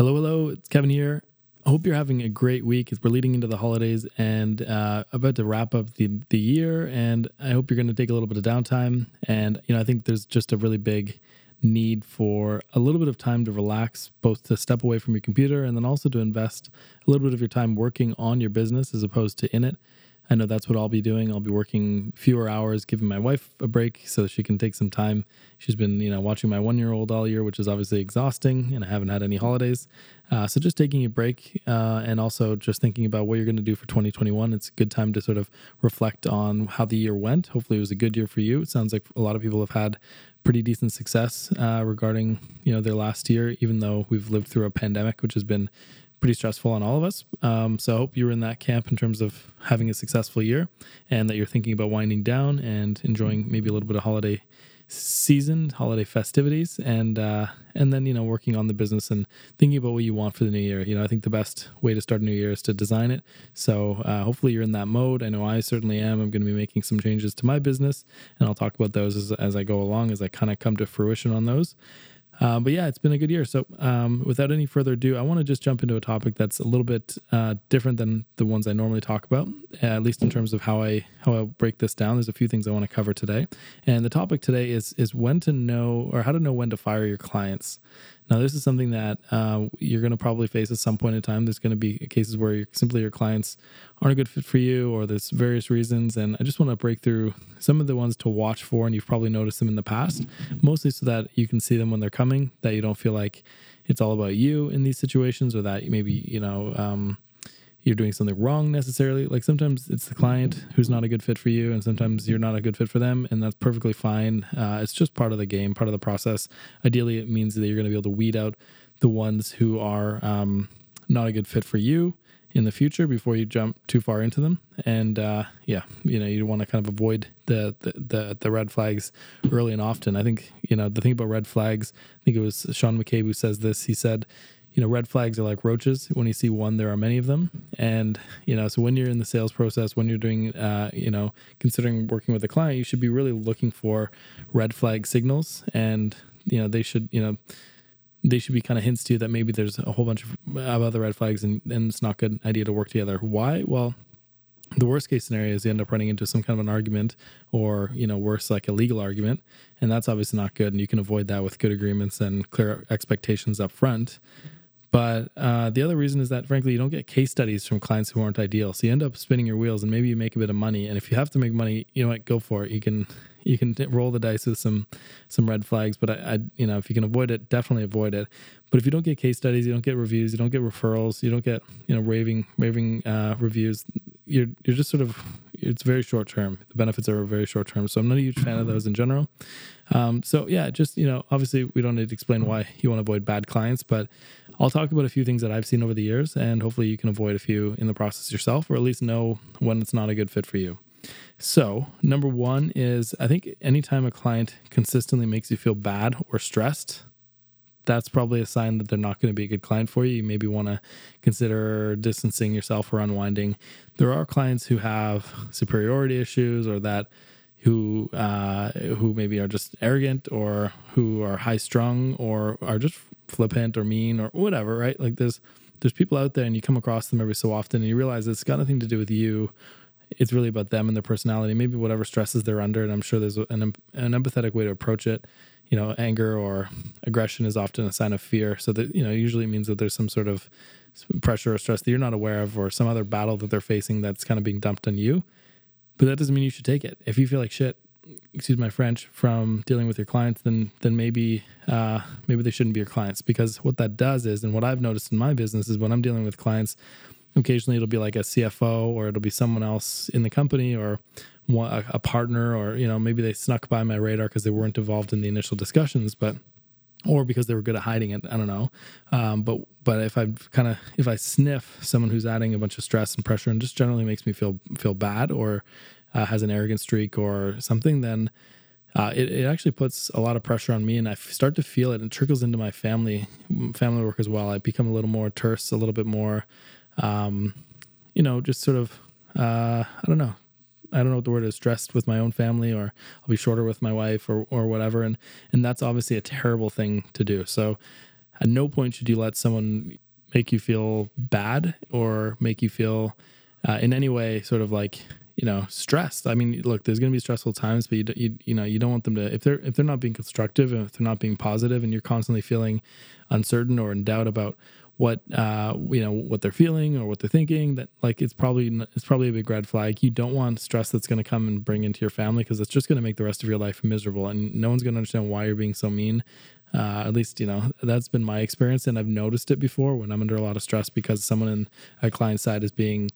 Hello, hello. It's Kevin here. I hope you're having a great week as we're leading into the holidays and uh, about to wrap up the, the year. And I hope you're going to take a little bit of downtime. And, you know, I think there's just a really big need for a little bit of time to relax, both to step away from your computer and then also to invest a little bit of your time working on your business as opposed to in it. I know that's what I'll be doing. I'll be working fewer hours, giving my wife a break so she can take some time. She's been, you know, watching my one year old all year, which is obviously exhausting, and I haven't had any holidays. Uh, so just taking a break uh, and also just thinking about what you're going to do for 2021. It's a good time to sort of reflect on how the year went. Hopefully, it was a good year for you. It sounds like a lot of people have had pretty decent success uh, regarding, you know, their last year, even though we've lived through a pandemic, which has been pretty stressful on all of us. Um, so I hope you're in that camp in terms of having a successful year and that you're thinking about winding down and enjoying maybe a little bit of holiday season, holiday festivities, and uh, and then you know working on the business and thinking about what you want for the new year. You know, I think the best way to start a new year is to design it. So uh, hopefully you're in that mode. I know I certainly am. I'm going to be making some changes to my business, and I'll talk about those as, as I go along as I kind of come to fruition on those. Uh, but yeah, it's been a good year. So um, without any further ado, I want to just jump into a topic that's a little bit uh, different than the ones I normally talk about, at least in terms of how I how I break this down. There's a few things I want to cover today, and the topic today is is when to know or how to know when to fire your clients. Now, this is something that uh, you're going to probably face at some point in time. There's going to be cases where simply your clients aren't a good fit for you, or there's various reasons. And I just want to break through some of the ones to watch for, and you've probably noticed them in the past, mostly so that you can see them when they're coming, that you don't feel like it's all about you in these situations, or that maybe, you know, um, you're doing something wrong necessarily. Like sometimes it's the client who's not a good fit for you, and sometimes you're not a good fit for them, and that's perfectly fine. Uh, it's just part of the game, part of the process. Ideally, it means that you're going to be able to weed out the ones who are um, not a good fit for you in the future before you jump too far into them. And uh, yeah, you know, you want to kind of avoid the, the, the the red flags early and often. I think you know the thing about red flags. I think it was Sean McCabe who says this. He said you know, red flags are like roaches. When you see one, there are many of them. And, you know, so when you're in the sales process, when you're doing, uh, you know, considering working with a client, you should be really looking for red flag signals. And, you know, they should, you know, they should be kind of hints to you that maybe there's a whole bunch of, other red flags and, and it's not a good idea to work together. Why? Well, the worst case scenario is you end up running into some kind of an argument or you know worse like a legal argument and that's obviously not good and you can avoid that with good agreements and clear expectations up front but uh, the other reason is that, frankly, you don't get case studies from clients who aren't ideal. So you end up spinning your wheels, and maybe you make a bit of money. And if you have to make money, you know what? Go for it. You can you can roll the dice with some some red flags. But I, I you know, if you can avoid it, definitely avoid it. But if you don't get case studies, you don't get reviews, you don't get referrals, you don't get you know raving raving uh, reviews. You're you're just sort of it's very short term. The benefits are very short term. So I'm not a huge fan of those in general. Um, so yeah, just you know, obviously we don't need to explain why you want to avoid bad clients, but I'll talk about a few things that I've seen over the years, and hopefully you can avoid a few in the process yourself, or at least know when it's not a good fit for you. So, number one is I think anytime a client consistently makes you feel bad or stressed, that's probably a sign that they're not going to be a good client for you. You maybe want to consider distancing yourself or unwinding. There are clients who have superiority issues or that who uh, who maybe are just arrogant or who are high strung or are just flippant or mean or whatever, right? Like there's there's people out there and you come across them every so often and you realize it's got nothing to do with you. It's really about them and their personality, maybe whatever stresses they're under. And I'm sure there's an, an empathetic way to approach it. You know, anger or aggression is often a sign of fear. So that, you know, usually means that there's some sort of pressure or stress that you're not aware of or some other battle that they're facing that's kind of being dumped on you but that doesn't mean you should take it. If you feel like shit, excuse my French, from dealing with your clients, then then maybe uh, maybe they shouldn't be your clients because what that does is, and what I've noticed in my business is when I'm dealing with clients, occasionally it'll be like a CFO or it'll be someone else in the company or a partner or you know maybe they snuck by my radar because they weren't involved in the initial discussions, but or because they were good at hiding it. I don't know. Um, but but if I kind of if I sniff someone who's adding a bunch of stress and pressure and just generally makes me feel feel bad or uh, has an arrogant streak or something, then uh, it, it actually puts a lot of pressure on me and I start to feel it and trickles into my family family work as well. I become a little more terse, a little bit more, um, you know, just sort of uh, I don't know, I don't know what the word is stressed with my own family or I'll be shorter with my wife or or whatever and and that's obviously a terrible thing to do. So at no point should you let someone make you feel bad or make you feel uh, in any way sort of like you know stressed. I mean look there's going to be stressful times but you, you you know you don't want them to if they're if they're not being constructive and if they're not being positive and you're constantly feeling uncertain or in doubt about what uh you know what they're feeling or what they're thinking that like it's probably it's probably a big red flag. You don't want stress that's going to come and bring into your family because it's just going to make the rest of your life miserable and no one's going to understand why you're being so mean. Uh, at least you know that's been my experience and i've noticed it before when i'm under a lot of stress because someone in a client side is being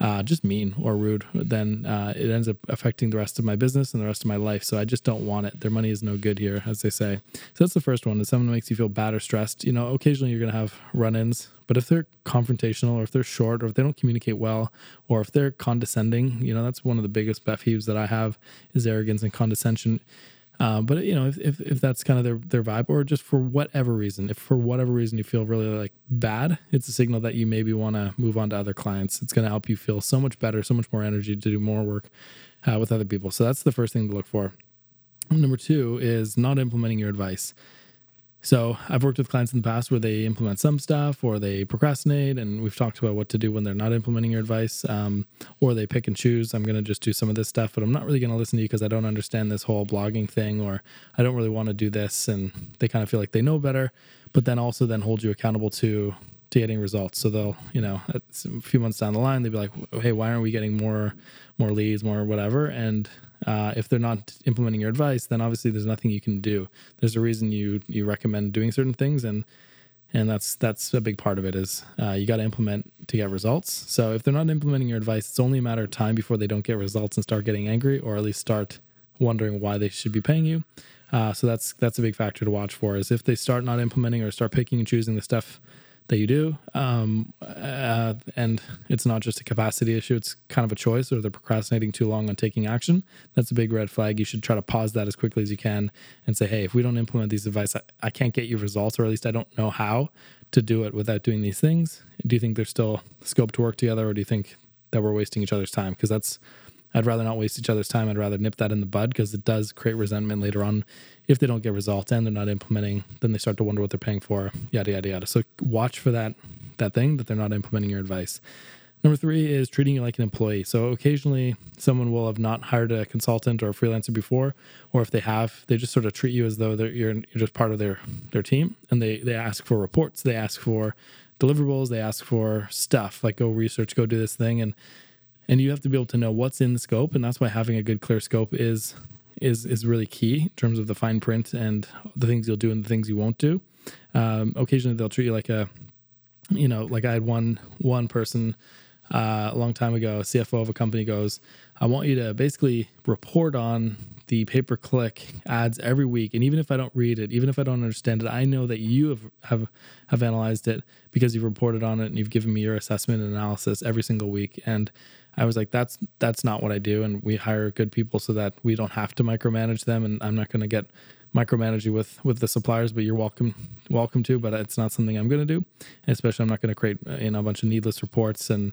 uh, just mean or rude, then uh, it ends up affecting the rest of my business and the rest of my life. So I just don't want it. Their money is no good here, as they say. So that's the first one. If someone makes you feel bad or stressed, you know, occasionally you're going to have run-ins, but if they're confrontational or if they're short or if they don't communicate well or if they're condescending, you know, that's one of the biggest pet peeves that I have is arrogance and condescension uh, but you know, if, if, if that's kind of their their vibe, or just for whatever reason, if for whatever reason you feel really like bad, it's a signal that you maybe want to move on to other clients. It's going to help you feel so much better, so much more energy to do more work uh, with other people. So that's the first thing to look for. Number two is not implementing your advice. So I've worked with clients in the past where they implement some stuff or they procrastinate, and we've talked about what to do when they're not implementing your advice, um, or they pick and choose. I'm going to just do some of this stuff, but I'm not really going to listen to you because I don't understand this whole blogging thing, or I don't really want to do this, and they kind of feel like they know better, but then also then hold you accountable to to getting results. So they'll, you know, a few months down the line, they'll be like, "Hey, why aren't we getting more more leads, more whatever?" And uh, if they're not implementing your advice, then obviously there's nothing you can do. There's a reason you you recommend doing certain things, and and that's that's a big part of it is uh, you got to implement to get results. So if they're not implementing your advice, it's only a matter of time before they don't get results and start getting angry, or at least start wondering why they should be paying you. Uh, so that's that's a big factor to watch for. Is if they start not implementing or start picking and choosing the stuff that you do. Um, uh, and it's not just a capacity issue, it's kind of a choice, or they're procrastinating too long on taking action. That's a big red flag. You should try to pause that as quickly as you can and say, hey, if we don't implement these advice, I, I can't get you results, or at least I don't know how to do it without doing these things. Do you think there's still scope to work together, or do you think that we're wasting each other's time? Because that's I'd rather not waste each other's time. I'd rather nip that in the bud because it does create resentment later on if they don't get results and they're not implementing. Then they start to wonder what they're paying for. Yada yada yada. So watch for that that thing that they're not implementing your advice. Number three is treating you like an employee. So occasionally someone will have not hired a consultant or a freelancer before, or if they have, they just sort of treat you as though you're, you're just part of their their team, and they they ask for reports, they ask for deliverables, they ask for stuff like go research, go do this thing, and and you have to be able to know what's in the scope and that's why having a good clear scope is is is really key in terms of the fine print and the things you'll do and the things you won't do. Um, occasionally they'll treat you like a you know like i had one one person uh, a long time ago cfo of a company goes i want you to basically report on the pay per click ads every week and even if i don't read it even if i don't understand it i know that you have have, have analyzed it because you've reported on it and you've given me your assessment and analysis every single week. And I was like, that's that's not what I do, and we hire good people so that we don't have to micromanage them, and I'm not going to get micromanaging with with the suppliers, but you're welcome welcome to, but it's not something I'm going to do. Especially, I'm not going to create uh, you know a bunch of needless reports and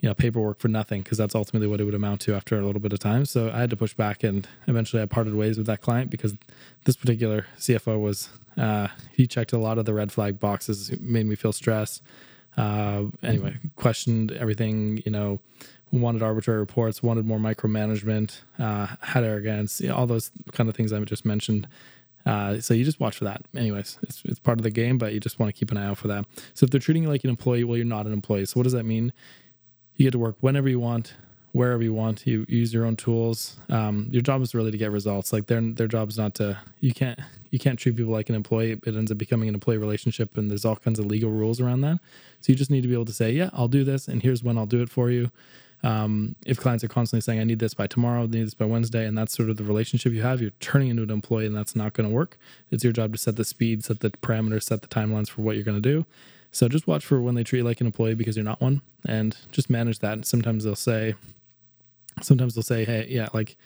you know paperwork for nothing because that's ultimately what it would amount to after a little bit of time. So I had to push back, and eventually I parted ways with that client because this particular CFO was uh, he checked a lot of the red flag boxes, made me feel stressed. Uh, anyway, questioned everything, you know, wanted arbitrary reports, wanted more micromanagement, uh, had arrogance, you know, all those kind of things I've just mentioned. Uh, so you just watch for that. Anyways, it's, it's part of the game, but you just want to keep an eye out for that. So if they're treating you like an employee, well, you're not an employee. So what does that mean? You get to work whenever you want, wherever you want. You use your own tools. Um, your job is really to get results. Like their their job is not to. You can't you can't treat people like an employee. It ends up becoming an employee relationship, and there's all kinds of legal rules around that. So you just need to be able to say, yeah, I'll do this, and here's when I'll do it for you. Um, if clients are constantly saying, I need this by tomorrow, I need this by Wednesday, and that's sort of the relationship you have, you're turning into an employee and that's not going to work. It's your job to set the speed, set the parameters, set the timelines for what you're going to do. So just watch for when they treat you like an employee because you're not one and just manage that. And sometimes they'll say, sometimes they'll say, Hey, yeah, like,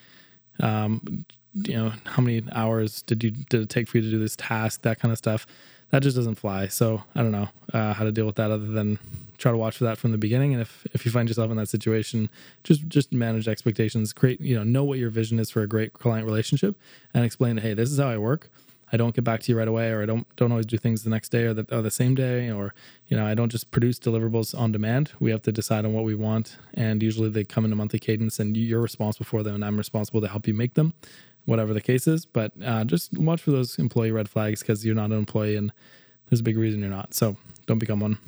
um, you know, how many hours did you, did it take for you to do this task? That kind of stuff. That just doesn't fly. So I don't know uh, how to deal with that other than try to watch for that from the beginning. And if if you find yourself in that situation, just just manage expectations. Create you know know what your vision is for a great client relationship, and explain, hey, this is how I work. I don't get back to you right away, or I don't don't always do things the next day or the, or the same day, or you know I don't just produce deliverables on demand. We have to decide on what we want, and usually they come in a monthly cadence, and you're responsible for them, and I'm responsible to help you make them, whatever the case is. But uh, just watch for those employee red flags because you're not an employee, and there's a big reason you're not. So don't become one.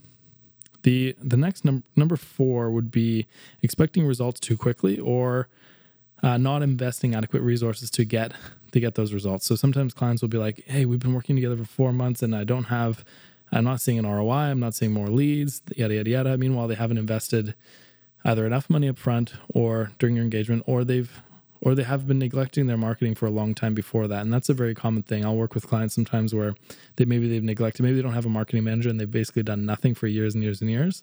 The the next number number four would be expecting results too quickly or uh, not investing adequate resources to get to get those results. So sometimes clients will be like, "Hey, we've been working together for four months, and I don't have, I'm not seeing an ROI. I'm not seeing more leads. Yada yada yada." Meanwhile, they haven't invested either enough money up front or during your engagement, or they've or they have been neglecting their marketing for a long time before that. And that's a very common thing. I'll work with clients sometimes where they maybe they've neglected, maybe they don't have a marketing manager and they've basically done nothing for years and years and years.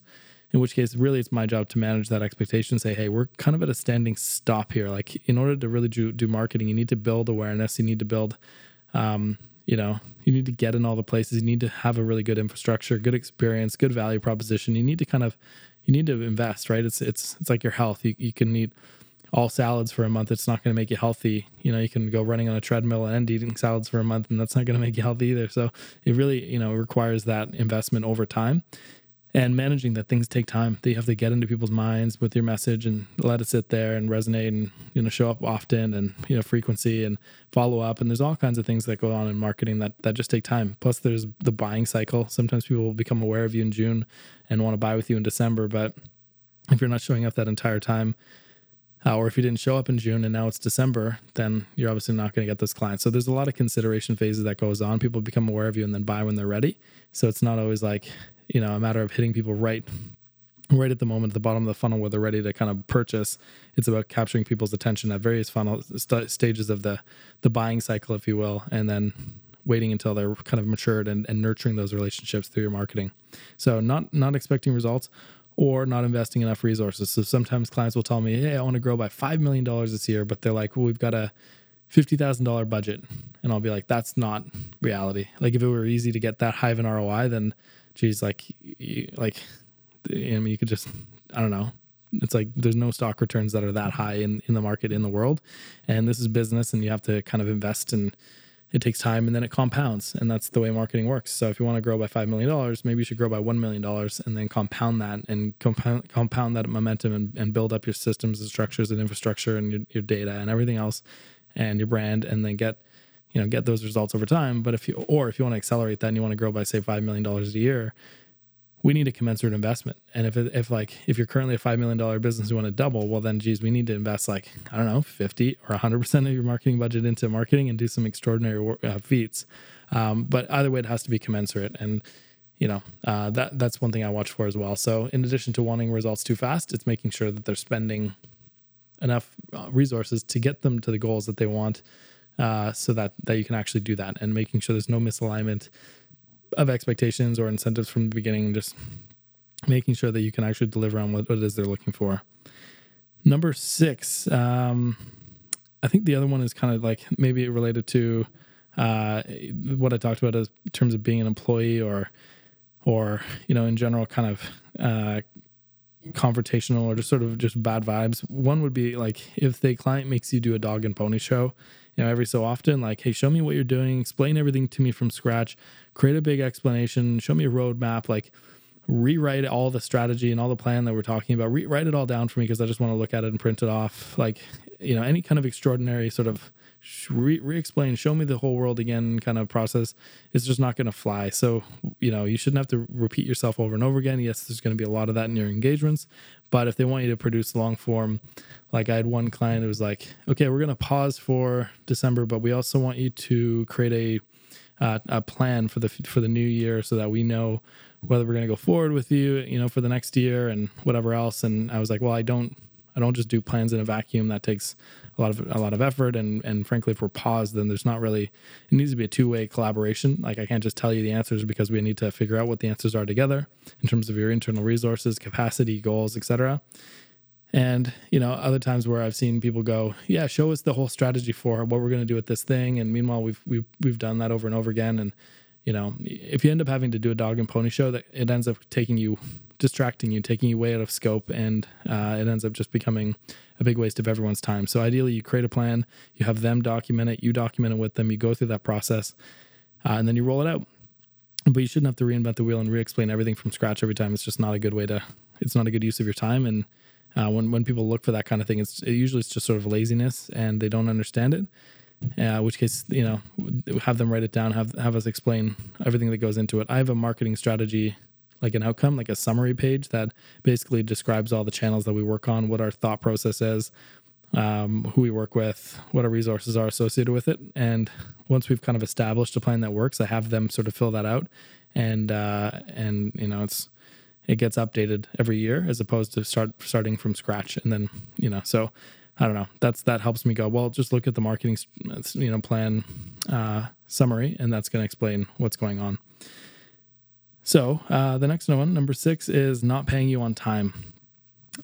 In which case, really, it's my job to manage that expectation. Say, hey, we're kind of at a standing stop here. Like, in order to really do, do marketing, you need to build awareness. You need to build, um, you know, you need to get in all the places. You need to have a really good infrastructure, good experience, good value proposition. You need to kind of, you need to invest, right? It's it's it's like your health. You you can eat all salads for a month, it's not going to make you healthy. You know, you can go running on a treadmill and eating salads for a month, and that's not going to make you healthy either. So it really, you know, requires that investment over time and managing that things take time. That you have to get into people's minds with your message and let it sit there and resonate and, you know, show up often and, you know, frequency and follow up. And there's all kinds of things that go on in marketing that, that just take time. Plus there's the buying cycle. Sometimes people will become aware of you in June and want to buy with you in December. But if you're not showing up that entire time, uh, or if you didn't show up in June and now it's December, then you're obviously not going to get those clients. So there's a lot of consideration phases that goes on. People become aware of you and then buy when they're ready. So it's not always like you know a matter of hitting people right right at the moment at the bottom of the funnel where they're ready to kind of purchase. It's about capturing people's attention at various funnel st- stages of the the buying cycle, if you will, and then waiting until they're kind of matured and, and nurturing those relationships through your marketing. So not not expecting results or not investing enough resources. So sometimes clients will tell me, "Hey, I want to grow by five million dollars this year," but they're like, "Well, we've got a fifty thousand dollar budget," and I'll be like, "That's not reality. Like, if it were easy to get that high of an ROI, then, geez, like, you, like, I mean, you could just, I don't know." It's like there's no stock returns that are that high in, in the market in the world. And this is business and you have to kind of invest and it takes time and then it compounds and that's the way marketing works. So if you want to grow by $5 million maybe you should grow by $1 million and then compound that and compound, compound that momentum and, and build up your systems and structures and infrastructure and your, your data and everything else and your brand and then get you know get those results over time. But if you or if you want to accelerate that and you want to grow by say $5 million a year we need a commensurate investment. And if if like if you're currently a five million dollar business, you want to double, well then, geez, we need to invest like I don't know, fifty or hundred percent of your marketing budget into marketing and do some extraordinary uh, feats. Um, but either way, it has to be commensurate, and you know uh, that that's one thing I watch for as well. So in addition to wanting results too fast, it's making sure that they're spending enough uh, resources to get them to the goals that they want, uh, so that that you can actually do that, and making sure there's no misalignment of expectations or incentives from the beginning, just making sure that you can actually deliver on what, what it is they're looking for. Number six, um, I think the other one is kind of like maybe related to uh, what I talked about in terms of being an employee or, or you know, in general, kind of uh, confrontational or just sort of just bad vibes. One would be like if the client makes you do a dog and pony show, you know, every so often, like, hey, show me what you're doing, explain everything to me from scratch, create a big explanation, show me a roadmap, like rewrite all the strategy and all the plan that we're talking about, rewrite it all down for me because I just want to look at it and print it off. Like, you know, any kind of extraordinary sort of re explain, show me the whole world again kind of process is just not going to fly. So, you know, you shouldn't have to repeat yourself over and over again. Yes, there's going to be a lot of that in your engagements, but if they want you to produce long form, like I had one client who was like, okay, we're going to pause for December, but we also want you to create a uh, a plan for the for the new year so that we know whether we're going to go forward with you, you know, for the next year and whatever else. And I was like, well, I don't I don't just do plans in a vacuum. That takes a lot of a lot of effort. And and frankly if we're paused then there's not really it needs to be a two-way collaboration. Like i can't just tell you the answers because we need to figure out what the answers are together in terms of your internal resources capacity goals etc and you know other times where i've seen people go yeah show us the whole strategy for what we're going to do with this thing. And meanwhile we've we've we've done that over and over again. And you know if you end up having to do a dog and pony show that it ends up taking you distracting you taking you way out of scope and uh, it ends up just becoming a big waste of everyone's time so ideally you create a plan you have them document it you document it with them you go through that process uh, and then you roll it out. But you shouldn't have to reinvent the wheel and re-explain everything from scratch every time. It's just not a good way to. It's not a good use of your time. And uh, when when people look for that kind of thing, it's it usually it's just sort of laziness and they don't understand it. Uh, which case, you know, have them write it down, have have us explain everything that goes into it. I have a marketing strategy, like an outcome, like a summary page that basically describes all the channels that we work on, what our thought process is, um, who we work with, what our resources are associated with it, and once we've kind of established a plan that works, I have them sort of fill that out, and uh, and you know, it's it gets updated every year as opposed to start starting from scratch, and then you know, so I don't know. That's that helps me go. Well, just look at the marketing, you know, plan uh, summary, and that's going to explain what's going on. So uh, the next one, number six, is not paying you on time.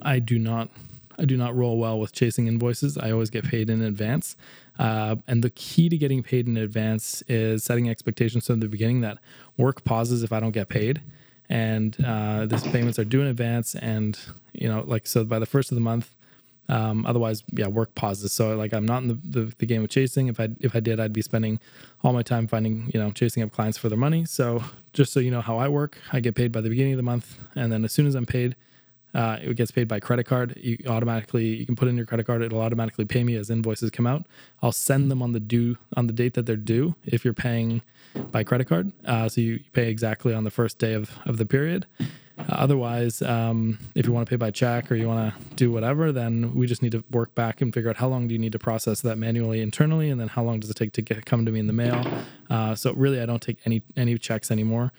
I do not, I do not roll well with chasing invoices. I always get paid in advance, uh, and the key to getting paid in advance is setting expectations from the beginning that work pauses if I don't get paid, and uh, these payments are due in advance. And you know, like so, by the first of the month, um, otherwise, yeah, work pauses. So like I'm not in the, the, the, game of chasing. If I if I did, I'd be spending all my time finding you know chasing up clients for their money. So just so you know how I work, I get paid by the beginning of the month, and then as soon as I'm paid, uh, it gets paid by credit card. You automatically you can put in your credit card. It'll automatically pay me as invoices come out. I'll send them on the due on the date that they're due. If you're paying by credit card, uh, so you pay exactly on the first day of of the period. Otherwise, um, if you want to pay by check or you want to do whatever, then we just need to work back and figure out how long do you need to process that manually internally, and then how long does it take to get come to me in the mail. Uh, so really, I don't take any any checks anymore.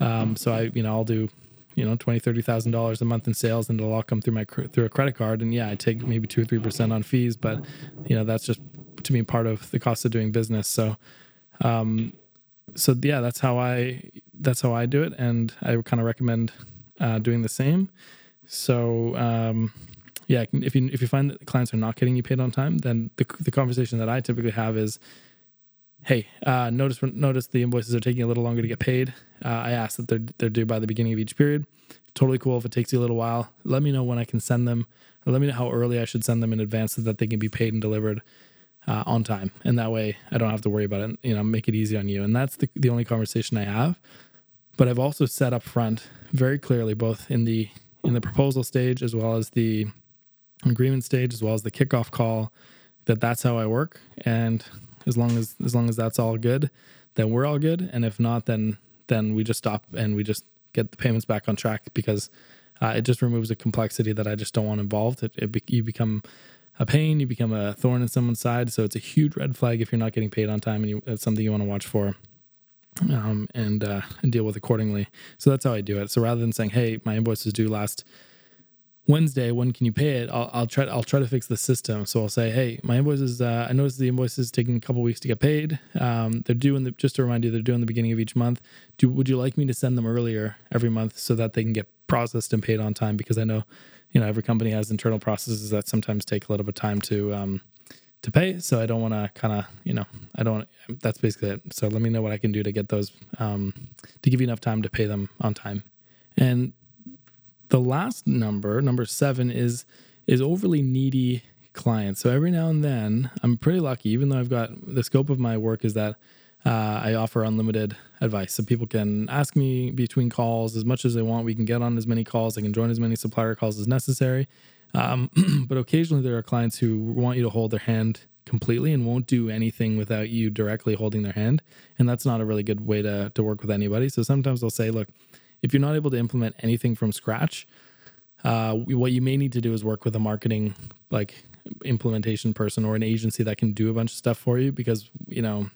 Um, so I, you know, I'll do, you know, twenty, thirty thousand dollars a month in sales, and it'll all come through my through a credit card. And yeah, I take maybe two or three percent on fees, but you know, that's just to me part of the cost of doing business. So, um, so yeah, that's how I that's how I do it, and I kind of recommend uh, doing the same. So um, yeah, if you if you find that clients are not getting you paid on time, then the the conversation that I typically have is, hey, uh, notice notice the invoices are taking a little longer to get paid. Uh, I ask that they're they're due by the beginning of each period. Totally cool if it takes you a little while. Let me know when I can send them. Let me know how early I should send them in advance so that they can be paid and delivered uh, on time. And that way, I don't have to worry about it. You know, make it easy on you. And that's the the only conversation I have. But I've also set up front very clearly, both in the in the proposal stage as well as the agreement stage, as well as the kickoff call, that that's how I work. And as long as as long as that's all good, then we're all good. And if not, then then we just stop and we just get the payments back on track because uh, it just removes a complexity that I just don't want involved. It, it be, you become a pain, you become a thorn in someone's side. So it's a huge red flag if you're not getting paid on time, and you, it's something you want to watch for um, and uh, and deal with accordingly. So that's how I do it. So rather than saying, "Hey, my invoice is due last Wednesday. When can you pay it?" I'll, I'll try. I'll try to fix the system. So I'll say, "Hey, my invoice is. Uh, I noticed the invoice is taking a couple weeks to get paid. Um, they're due in the. Just to remind you, they're due in the beginning of each month. Do would you like me to send them earlier every month so that they can get processed and paid on time? Because I know, you know, every company has internal processes that sometimes take a little bit of time to um, to pay. So I don't want to kind of, you know, I don't, that's basically it. So let me know what I can do to get those, um, to give you enough time to pay them on time. And the last number, number seven, is, is overly needy clients. So every now and then, I'm pretty lucky, even though I've got the scope of my work is that uh, I offer unlimited advice. So people can ask me between calls as much as they want. We can get on as many calls. I can join as many supplier calls as necessary. Um, but occasionally there are clients who want you to hold their hand completely and won't do anything without you directly holding their hand. And that's not a really good way to, to work with anybody. So sometimes they'll say, look, if you're not able to implement anything from scratch, uh, what you may need to do is work with a marketing like implementation person or an agency that can do a bunch of stuff for you because you know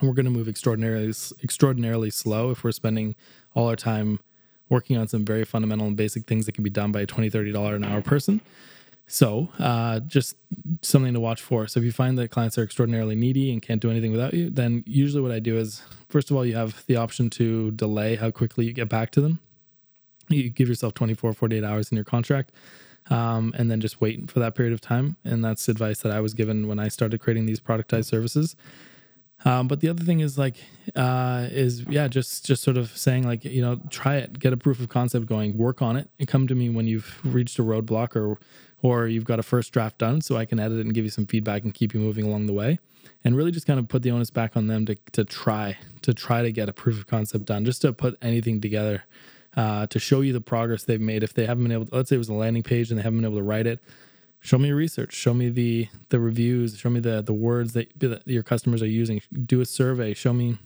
we're going to move extraordinarily extraordinarily slow if we're spending all our time working on some very fundamental and basic things that can be done by a $20, 30 dollar an hour person. So uh, just something to watch for. So if you find that clients are extraordinarily needy and can't do anything without you then usually what i do is first of all you have the option to delay how quickly you get back to them. You give yourself 24 48 hours in your contract um, and then just wait for that period of time. And that's advice that i was given when i started creating these productized services Um, but the other thing is like uh, is yeah, just just sort of saying like you know try it, get a proof of concept going, work on it, and come to me when you've reached a roadblock or or you've got a first draft done, so I can edit it and give you some feedback and keep you moving along the way. And really just kind of put the onus back on them to to try to try to get a proof of concept done, just to put anything together uh, to show you the progress they've made. If they haven't been able, to, let's say it was a landing page and they haven't been able to write it, show me your research. Show me the the reviews. Show me the the words that, that your customers are using. Do a survey. Show me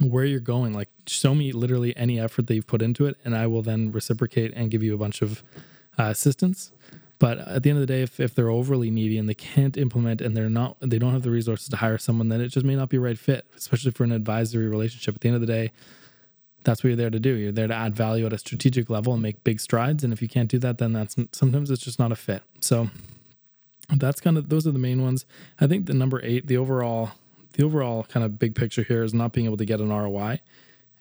where you're going. Like show me literally any effort that you've put into it and i will then reciprocate and give you a bunch of uh, assistance. But at the end of the day if, if they're overly needy and they can't implement and they're not they don't have the resources to hire someone then it just may not be right fit especially for an advisory relationship. At the end of the day that's what you're there to do. You're there to add value at a strategic level and make big strides. And if you can't do that, then that's sometimes it's just not a fit. So that's kind of those are the main ones. I think the number eight, the overall, the overall kind of big picture here is not being able to get an ROI.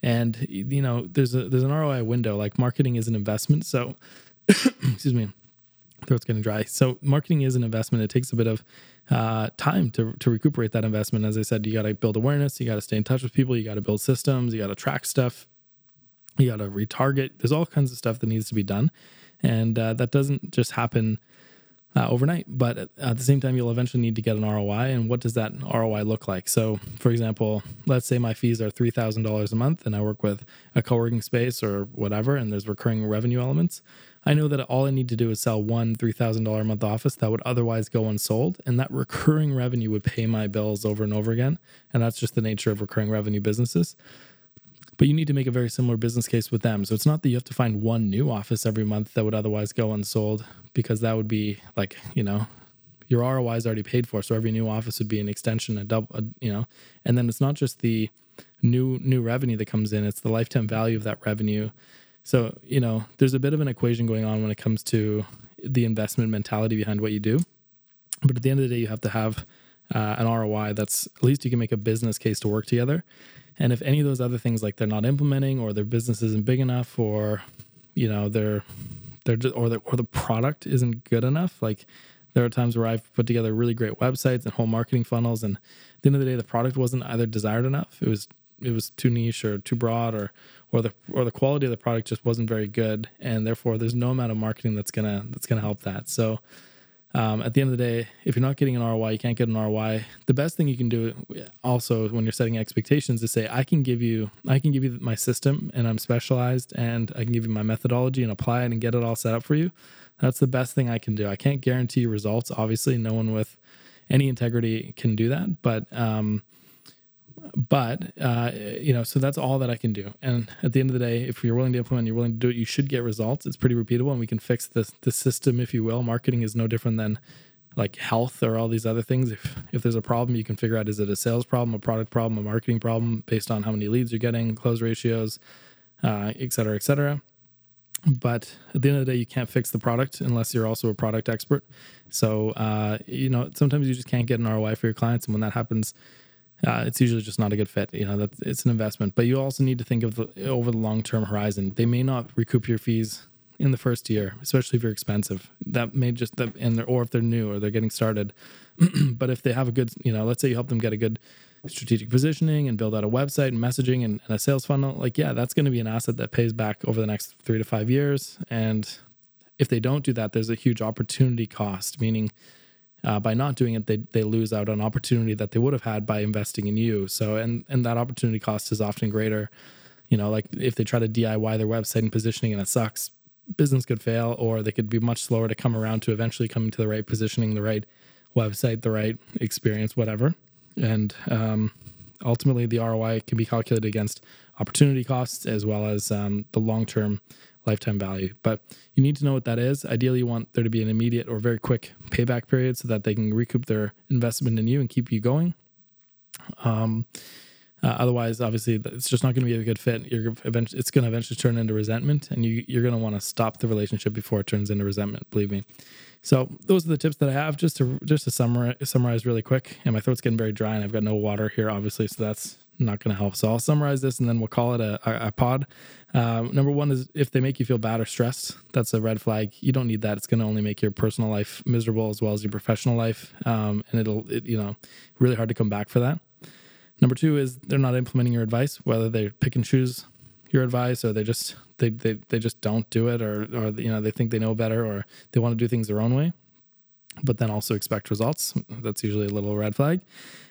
And you know, there's a there's an ROI window. Like marketing is an investment. So excuse me, throat's getting dry. So marketing is an investment. It takes a bit of uh, time to to recuperate that investment. As I said, you got to build awareness. You got to stay in touch with people. You got to build systems. You got to track stuff. You got to retarget. There's all kinds of stuff that needs to be done, and uh, that doesn't just happen uh, overnight. But at the same time, you'll eventually need to get an ROI. And what does that ROI look like? So, for example, let's say my fees are three thousand dollars a month, and I work with a co-working space or whatever, and there's recurring revenue elements. I know that all I need to do is sell one $3,000 a month office that would otherwise go unsold. And that recurring revenue would pay my bills over and over again. And that's just the nature of recurring revenue businesses. But you need to make a very similar business case with them. So it's not that you have to find one new office every month that would otherwise go unsold, because that would be like, you know, your ROI is already paid for. So every new office would be an extension, a double, a, you know, and then it's not just the new new revenue that comes in; it's the lifetime value of that revenue so, you know, there's a bit of an equation going on when it comes to the investment mentality behind what you do. But at the end of the day, you have to have uh, an ROI that's at least you can make a business case to work together. And if any of those other things, like they're not implementing or their business isn't big enough or, you know, they're, they're just, or the, or the product isn't good enough, like there are times where I've put together really great websites and whole marketing funnels. And at the end of the day, the product wasn't either desired enough. It was, it was too niche or too broad or, or the or the quality of the product just wasn't very good, and therefore there's no amount of marketing that's gonna that's gonna help that. So um, at the end of the day, if you're not getting an ROI, you can't get an ROI. The best thing you can do also when you're setting expectations is say, I can give you, I can give you my system and I'm specialized and I can give you my methodology and apply it and get it all set up for you. That's the best thing I can do. I can't guarantee results. Obviously, no one with any integrity can do that, but um, but uh, you know, so that's all that I can do. And at the end of the day, if you're willing to implement, you're willing to do it, you should get results. It's pretty repeatable, and we can fix the the system, if you will. Marketing is no different than like health or all these other things. If if there's a problem, you can figure out is it a sales problem, a product problem, a marketing problem, based on how many leads you're getting, close ratios, uh, et cetera, et cetera. But at the end of the day, you can't fix the product unless you're also a product expert. So uh, you know, sometimes you just can't get an ROI for your clients, and when that happens uh, it's usually just not a good fit. You know, that it's an investment, but you also need to think of the over the long term horizon. They may not recoup your fees in the first year, especially if you're expensive. That may just that and or if they're new or they're getting started. but if they have a good, you know, let's say you help them get a good strategic positioning and build out a website and messaging and, and a sales funnel, like yeah, that's going to be an asset that pays back over the next three to five years. And if they don't do that, there's a huge opportunity cost, meaning uh, by not doing it, they they lose out on opportunity that they would have had by investing in you. So and and that opportunity cost is often greater. You know, like if they try to DIY their website and positioning and it sucks, business could fail, or they could be much slower to come around to eventually coming to the right positioning, the right website, the right experience, whatever. And um, ultimately, the ROI can be calculated against opportunity costs as well as um, the long term lifetime value. But you need to know what that is. Ideally, you want there to be an immediate or very quick payback period so that they can recoup their investment in you and keep you going. Um, uh, otherwise, obviously, it's just not going to be a good fit. You're eventually, it's going to eventually turn into resentment, and you, you're going to want to stop the relationship before it turns into resentment. Believe me. So those are the tips that I have. Just to just to summarize, summarize really quick. And my throat's getting very dry, and I've got no water here, obviously. So that's not going to help. So I'll summarize this and then we'll call it a, a, a pod. Um, number one is if they make you feel bad or stressed, that's a red flag. You don't need that. It's going to only make your personal life miserable as well as your professional life. Um, and it'll, it, you know, really hard to come back for that. Number two is they're not implementing your advice, whether they pick and choose your advice or they just they they, they just don't do it or or you know they think they know better or they want to do things their own way but then also expect results that's usually a little red flag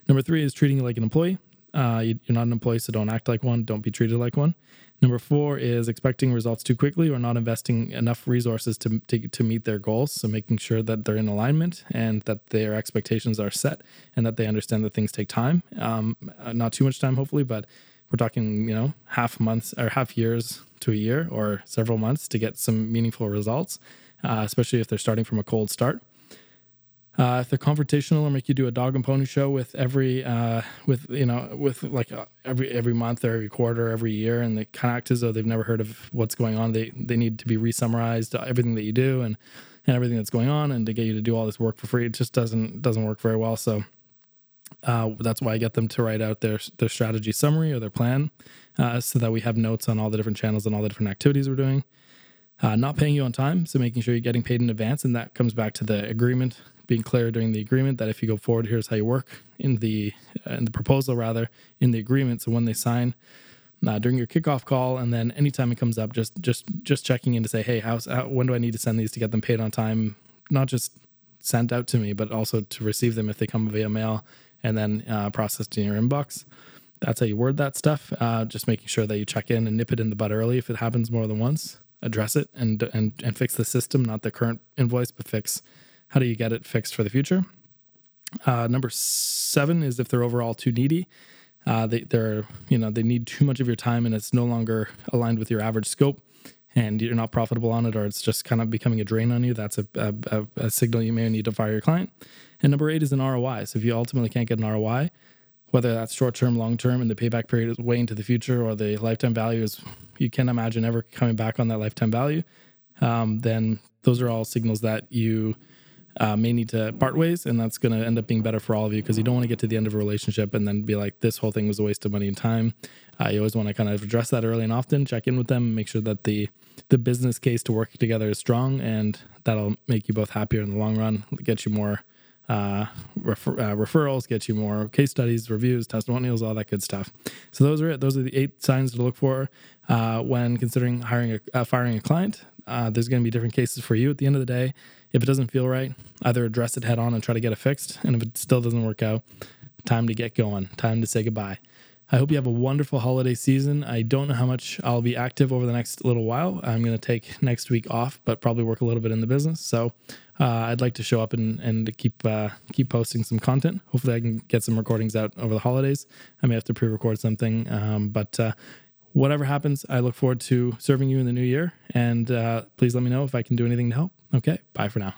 number three is treating you like an employee uh, you, are not an employee so don't act like one. Don't be treated like one. Number four is expecting results too quickly or not investing enough resources to, to, to meet their goals. So making sure that they're in alignment and that their expectations are set and that they understand that things take time. Um, not too much time hopefully but we're talking, you know, half months or half years to a year or several months to get some meaningful results, uh, especially if they're starting from a cold start. Uh, if they're confrontational or make you do a dog and pony show with every, uh, with you know, with like uh, every every month or every quarter, or every year, and they kind of act as though they've never heard of what's going on. They they need to be re-summarized uh, everything that you do and and everything that's going on, and to get you to do all this work for free, it just doesn't doesn't work very well. So uh, that's why I get them to write out their their strategy summary or their plan, uh, so that we have notes on all the different channels and all the different activities we're doing. Uh, not paying you on time, so making sure you're getting paid in advance, and that comes back to the agreement being clear during the agreement that if you go forward, here's how you work in the uh, in the proposal rather in the agreement. So when they sign. Uh, during your kickoff call, and then anytime it comes up, just just just checking in to say, hey, how's how, when do I need to send these to get them paid on time? Not just sent out to me, but also to receive them if they come via mail and then uh, processed in your inbox. That's how you word that stuff. Uh, just making sure that you check in and nip it in the bud early if it happens more than once. Address it and and and fix the system, not the current invoice, but fix how do you get it fixed for the future. Uh, number seven is if they're overall too needy. Uh, they, they're you know they need too much of your time and it's no longer aligned with your average scope and you're not profitable on it or it's just kind of becoming a drain on you that's a, a, a signal you may need to fire your client and number eight is an ROI. So if you ultimately can't get an ROI, whether that's short term, long term, and the payback period is way into the future, or the lifetime value is you can't imagine ever coming back on that lifetime value, um, then those are all signals that you uh, may need to part ways, and that's going to end up being better for all of you because you don't want to get to the end of a relationship and then be like, this whole thing was a waste of money and time. Uh, you always want to kind of address that early and often, check in with them, make sure that the the business case to work together is strong, and that'll make you both happier in the long run, get you more uh, refer, uh, referrals, get you more case studies, reviews, testimonials, all that good stuff. So those are it. Those are the eight signs to look for uh, when considering hiring a, uh, firing a client. Uh, there's going to be different cases for you at the end of the day. If it doesn't feel right, either address it head on and try to get it fixed. And if it still doesn't work out, time to get going. Time to say goodbye. I hope you have a wonderful holiday season. I don't know how much I'll be active over the next little while. I'm going to take next week off, but probably work a little bit in the business. So uh, I'd like to show up and and keep uh, keep posting some content. Hopefully, I can get some recordings out over the holidays. I may have to pre-record something, um, but uh, whatever happens, I look forward to serving you in the new year. And uh, please let me know if I can do anything to help. Okay, bye for now.